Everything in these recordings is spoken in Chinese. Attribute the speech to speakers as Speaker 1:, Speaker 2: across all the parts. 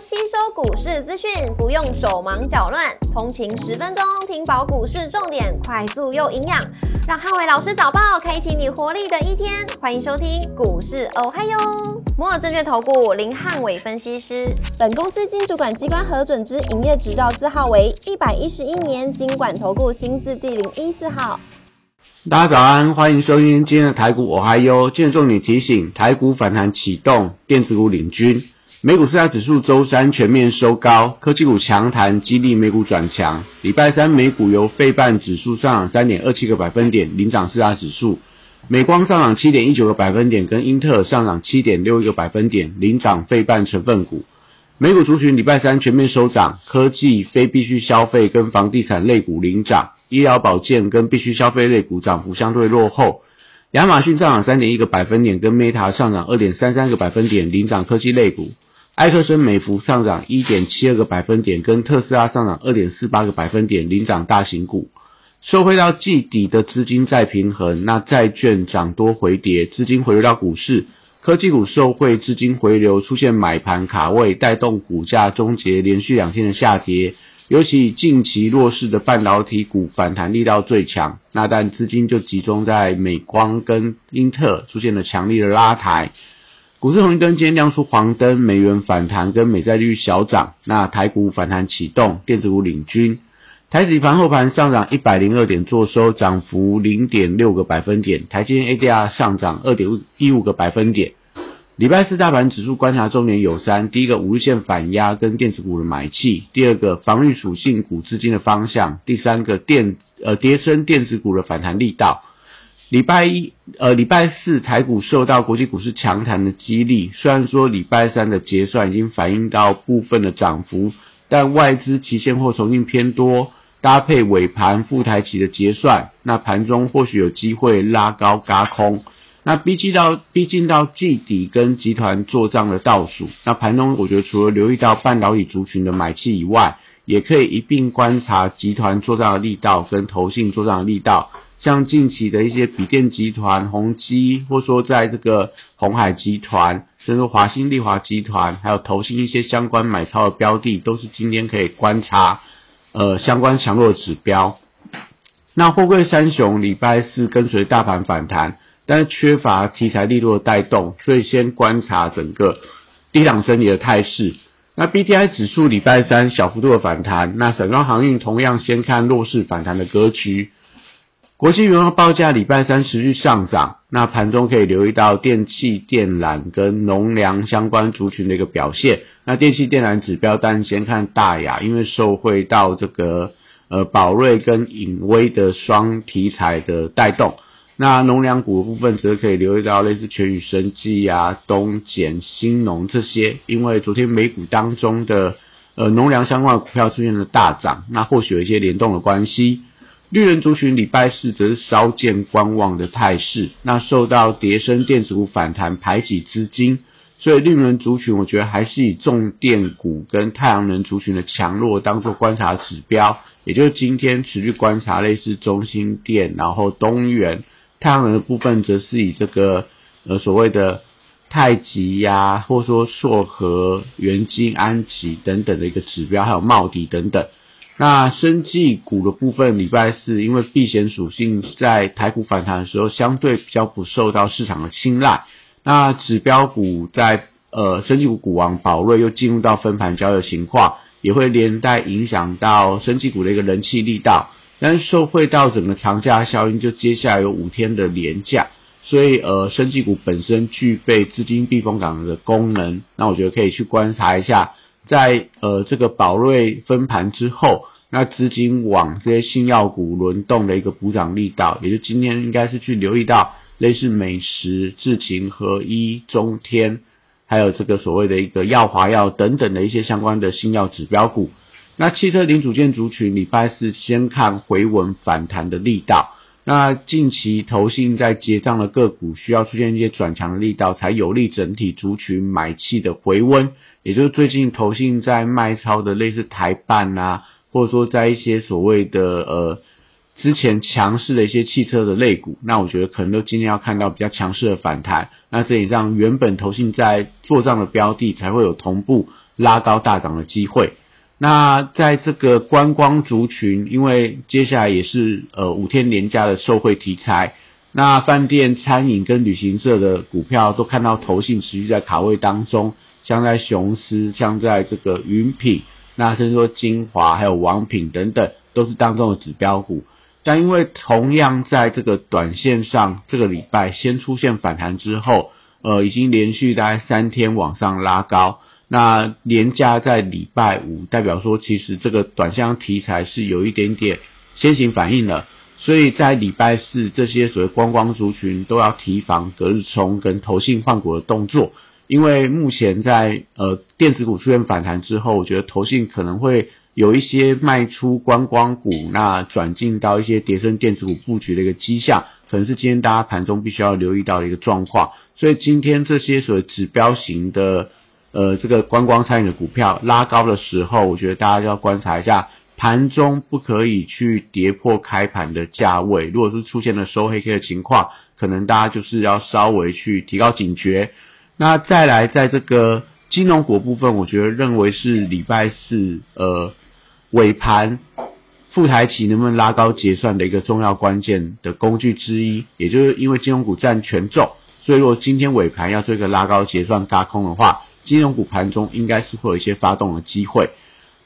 Speaker 1: 吸收股市资讯，不用手忙脚乱，通勤十分钟听饱股市重点，快速又营养，让汉伟老师早报开启你活力的一天。欢迎收听股市哦嗨哟，摩尔证券投顾林汉伟分析师，本公司经主管机关核准之营业执照字号为一百一十一年经管投顾新字第零一四号。
Speaker 2: 大家早安，欢迎收听今天的台股我嗨哟。今日重点提醒：台股反弹启动，电子股领军。美股四大指数周三全面收高，科技股强弹，激励美股转强。礼拜三美股由费半指数上涨三点二七个百分点，领涨四大指数；美光上涨七点一九个百分点，跟英特尔上涨七点六一个百分点，领涨费半成分股。美股族群礼拜三全面收涨，科技、非必需消费跟房地产类股领涨，医疗保健跟必需消费类股涨幅相对落后。亚马逊上涨三点一个百分点，跟 Meta 上涨二点三三个百分点，领涨科技类股。埃克森美孚上涨一点七二个百分点，跟特斯拉上涨二点四八个百分点，领涨大型股。受惠到季底的资金再平衡，那债券涨多回跌，资金回流到股市，科技股受惠资金回流，出现买盘卡位，带动股价终结连续两天的下跌。尤其近期弱势的半导体股反弹力道最强，那但资金就集中在美光跟英特出现了强力的拉抬。股市红绿灯今天亮出黄灯，美元反弹跟美债率小涨，那台股反弹启动，电子股领军。台指盘后盘上涨一百零二点，做收涨幅零点六个百分点。台积 ADR 上涨二点一五个百分点。礼拜四大盘指数观察重点有三：第一个五日线反压跟电子股的买气；第二个防御属性股资金的方向；第三个电呃跌升电子股的反弹力道。礼拜一，呃，礼拜四台股受到国际股市强弹的激励，虽然说礼拜三的结算已经反映到部分的涨幅，但外资期现货重新偏多，搭配尾盘复台企的结算，那盘中或许有机会拉高嘎空。那逼近到逼近到季底跟集团做账的倒数，那盘中我觉得除了留意到半导体族群的买气以外，也可以一并观察集团做账的力道跟投信做账的力道。像近期的一些笔电集团、宏基，或说在这个红海集团，甚至华兴利华集团，还有投信一些相关买超的标的，都是今天可以观察，呃，相关强弱指标。那货柜三雄礼拜四跟随大盘反弹，但是缺乏题材力度的带动，所以先观察整个低档整理的态势。那 B T I 指数礼拜三小幅度的反弹，那散装航运同样先看弱势反弹的格局。国际原油报价礼拜三持续上涨，那盘中可以留意到电器电缆跟农粮相关族群的一个表现。那电器电缆指标，但先看大雅，因为受惠到这个呃宝瑞跟隐威的双题材的带动。那农粮股部分，则可以留意到类似全宇生技啊、东碱、新农这些，因为昨天美股当中的呃农粮相关的股票出现了大涨，那或许有一些联动的关系。绿人族群礼拜四则是稍见观望的态势，那受到叠升电子股反弹排挤资金，所以绿人族群我觉得还是以重电股跟太阳能族群的强弱当做观察指标，也就是今天持续观察类似中心电，然后东元太阳能的部分则是以这个呃所谓的太极呀，或者说硕和、元金、安吉等等的一个指标，还有茂迪等等。那生技股的部分，礼拜四因为避险属性，在台股反弹的时候，相对比较不受到市场的青睐。那指标股在呃，生技股股王宝瑞又进入到分盘交易的情况，也会连带影响到生技股的一个人气力道。但是受惠到整个长假效应，就接下来有五天的连假，所以呃，生技股本身具备资金避风港的功能。那我觉得可以去观察一下。在呃这个宝瑞分盘之后，那资金往这些新药股轮动的一个补涨力道，也就今天应该是去留意到类似美食、智勤合一、中天，还有这个所谓的一个药华药等等的一些相关的新药指标股。那汽车零组件族群礼拜四先看回稳反弹的力道。那近期投信在结账的个股需要出现一些转强的力道，才有利整体族群买气的回温。也就是最近投信在卖超的类似台办啊，或者说在一些所谓的呃之前强势的一些汽车的类股，那我觉得可能都今天要看到比较强势的反弹，那这也让原本投信在做账的标的才会有同步拉高大涨的机会。那在这个观光族群，因为接下来也是呃五天连假的受惠题材，那饭店、餐饮跟旅行社的股票都看到投信持续在卡位当中，像在雄狮，像在这个云品，那甚至说精华还有王品等等，都是当中的指标股。但因为同样在这个短线上，这个礼拜先出现反弹之后，呃，已经连续大概三天往上拉高。那连加在礼拜五，代表说其实这个短线题材是有一点点先行反应了。所以在礼拜四，这些所谓观光族群都要提防隔日冲跟投信换股的动作，因为目前在呃电子股出现反弹之后，我觉得投信可能会。有一些卖出观光股，那转进到一些叠升电子股布局的一个迹象，可能是今天大家盘中必须要留意到的一个状况。所以今天这些所谓指标型的，呃，这个观光餐饮的股票拉高的时候，我觉得大家就要观察一下盘中不可以去跌破开盘的价位。如果是出现了收黑 K 的情况，可能大家就是要稍微去提高警觉。那再来，在这个金融股部分，我觉得认为是礼拜四，呃。尾盘副台企能不能拉高结算的一个重要关键的工具之一，也就是因为金融股占权重，所以如果今天尾盘要做一个拉高结算嘎空的话，金融股盘中应该是会有一些发动的机会。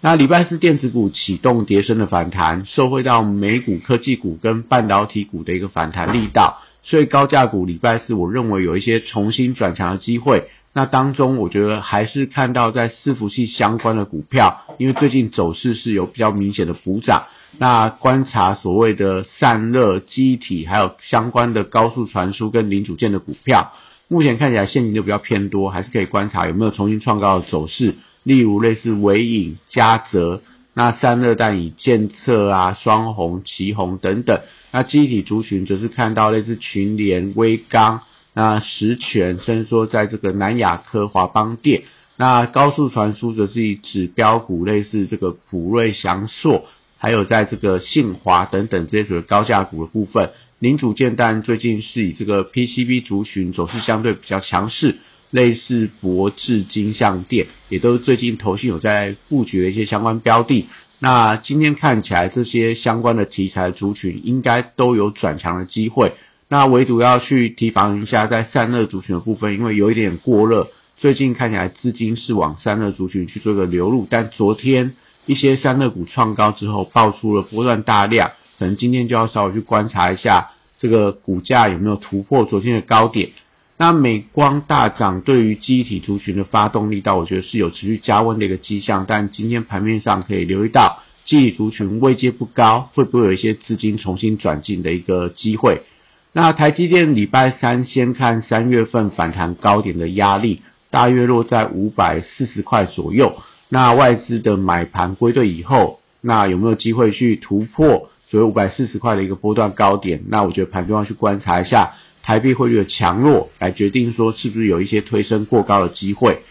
Speaker 2: 那礼拜四电子股启动跌升的反弹，受惠到美股科技股跟半导体股的一个反弹力道，所以高价股礼拜四我认为有一些重新转强的机会。那当中，我觉得还是看到在伺服器相关的股票，因为最近走势是有比较明显的补涨。那观察所谓的散热、机体，还有相关的高速传输跟零组件的股票，目前看起来现金就比较偏多，还是可以观察有没有重新创高的走势。例如类似伟影、嘉泽，那散热弹以建测啊、双红、旗红等等。那机体族群则是看到类似群联、微刚。那实权，甚至说在这个南亚科、华邦电，那高速传输则是以指标股，类似这个普瑞、祥硕，还有在这个信华等等这些属于高价股的部分。零组件但最近是以这个 PCB 族群走势相对比较强势，类似博智、金相店，也都是最近投信有在布局的一些相关标的。那今天看起来，这些相关的题材族群应该都有转强的机会。那唯独要去提防一下，在散热族群的部分，因为有一点过热，最近看起来资金是往散热族群去做一个流入，但昨天一些散热股创高之后，爆出了波段大量，可能今天就要稍微去观察一下这个股价有没有突破昨天的高点。那美光大涨对于机体族群的发动力道，我觉得是有持续加温的一个迹象，但今天盘面上可以留意到机体族群位阶不高，会不会有一些资金重新转进的一个机会？那台积电礼拜三先看三月份反弹高点的压力，大约落在五百四十块左右。那外资的买盘归队以后，那有没有机会去突破所谓五百四十块的一个波段高点？那我觉得盘中要去观察一下台币汇率的强弱，来决定说是不是有一些推升过高的机会。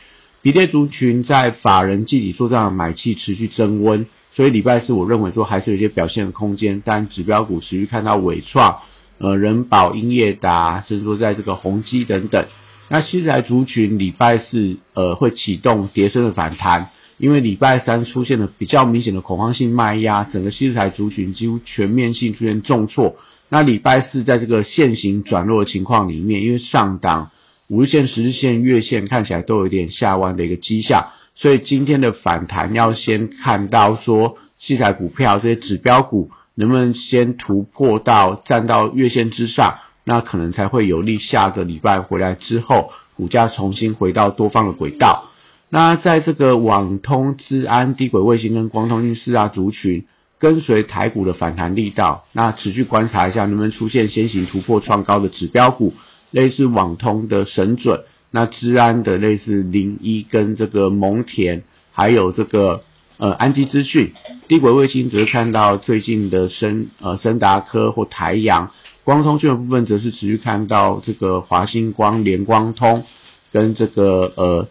Speaker 2: 比列族群在法人集体做账的买气持续增温，所以礼拜四我认为说还是有一些表现的空间，但指标股持续看到尾创。呃，人保、英业达，甚至说在这个宏基等等，那西材族群礼拜四呃会启动叠升的反弹，因为礼拜三出现了比较明显的恐慌性卖压，整个西材族群几乎全面性出现重挫。那礼拜四在这个线型转弱的情况里面，因为上档五日线、十日线、月线看起来都有点下弯的一个迹象，所以今天的反弹要先看到说西材股票这些指标股。能不能先突破到站到月线之上，那可能才会有利下个礼拜回来之后，股价重新回到多方的轨道。那在这个网通、资安、低轨卫星跟光通讯四大族群，跟随台股的反弹力道，那持续观察一下能不能出现先行突破创高的指标股，类似网通的神准，那资安的类似零一跟这个蒙田，还有这个。呃，安基资讯、低轨卫星，则是看到最近的深呃深达科或台阳光通讯的部分，则是持续看到这个华星光、联光通跟这个呃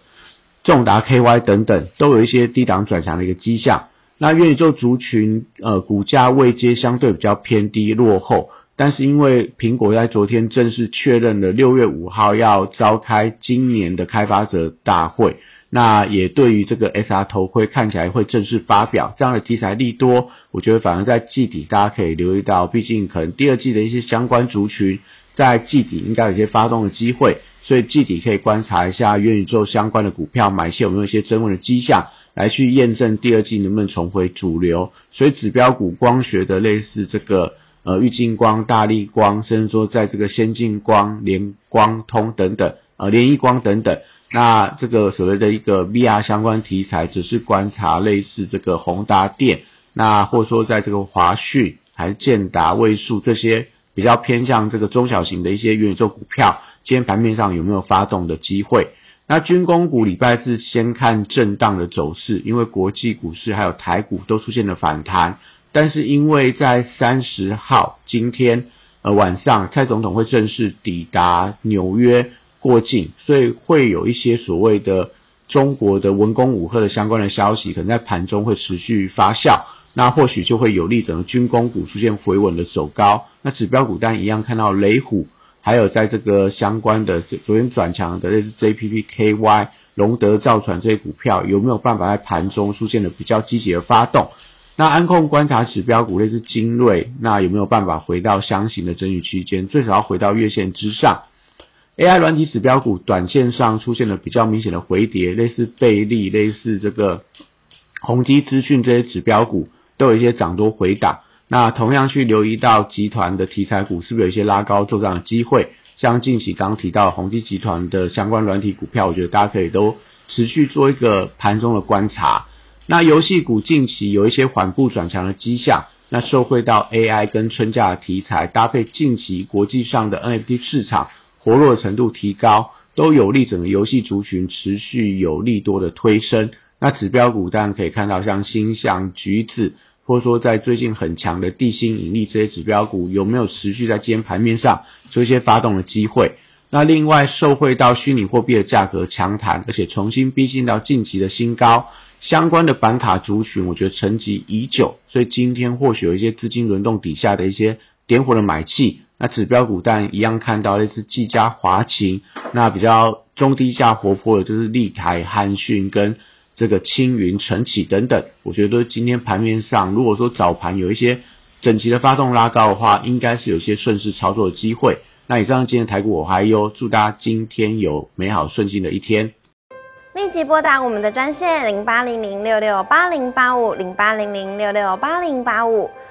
Speaker 2: 重达 KY 等等，都有一些低档转强的一个迹象。那元宇宙族群呃股价位阶相对比较偏低落后，但是因为苹果在昨天正式确认了六月五号要召开今年的开发者大会。那也对于这个 SR 头盔看起来会正式发表这样的题材利多，我觉得反而在季底大家可以留意到，毕竟可能第二季的一些相关族群在季底应该有些发动的机会，所以季底可以观察一下元宇宙相关的股票买些有没有一些增温的迹象，来去验证第二季能不能重回主流。所以指标股光学的类似这个呃玉晶光、大力光，甚至说在这个先进光、联光通等等，呃联益光等等。那这个所谓的一个 VR 相关题材，只是观察类似这个宏达电，那或者说在这个华讯还是建达、位数这些比较偏向这个中小型的一些元宇宙股票，今天盘面上有没有发动的机会？那军工股礼拜四先看震荡的走势，因为国际股市还有台股都出现了反弹，但是因为在三十号今天呃晚上，蔡总统会正式抵达纽约。过境，所以会有一些所谓的中国的文攻武赫的相关的消息，可能在盘中会持续发酵，那或许就会有利整个军工股出现回稳的走高。那指标股单一样看到雷虎，还有在这个相关的昨天转强的类似 JPPKY、龙德造船这些股票，有没有办法在盘中出现了比较积极的发动？那安控观察指标股类似精锐，那有没有办法回到箱型的整理区间？最少要回到月线之上。AI 软体指标股短线上出现了比较明显的回跌，类似贝利、类似这个宏基资讯这些指标股都有一些涨多回档。那同样去留意到集团的题材股是不是有一些拉高做涨的机会？像近期刚刚提到宏基集团的相关软体股票，我觉得大家可以都持续做一个盘中的观察。那游戏股近期有一些缓步转强的迹象，那受惠到 AI 跟春假的题材，搭配近期国际上的 NFT 市场。活络程度提高，都有利整个游戏族群持续有利多的推升。那指标股当然可以看到，像星象、橘子，或者说在最近很强的地心引力这些指标股，有没有持续在今天盘面上做一些发动的机会？那另外受惠到虚拟货币的价格强弹，而且重新逼近到近期的新高，相关的板卡族群，我觉得沉寂已久，所以今天或许有一些资金轮动底下的一些点火的买气。那指标股但一样看到类似技嘉、华擎，那比较中低价活泼的，就是立台、汉讯跟这个青云、晨起等等。我觉得今天盘面上，如果说早盘有一些整齐的发动拉高的话，应该是有些顺势操作的机会。那以上今天的台股我还有，祝大家今天有美好顺境的一天。
Speaker 1: 立即拨打我们的专线零八零零六六八零八五零八零零六六八零八五。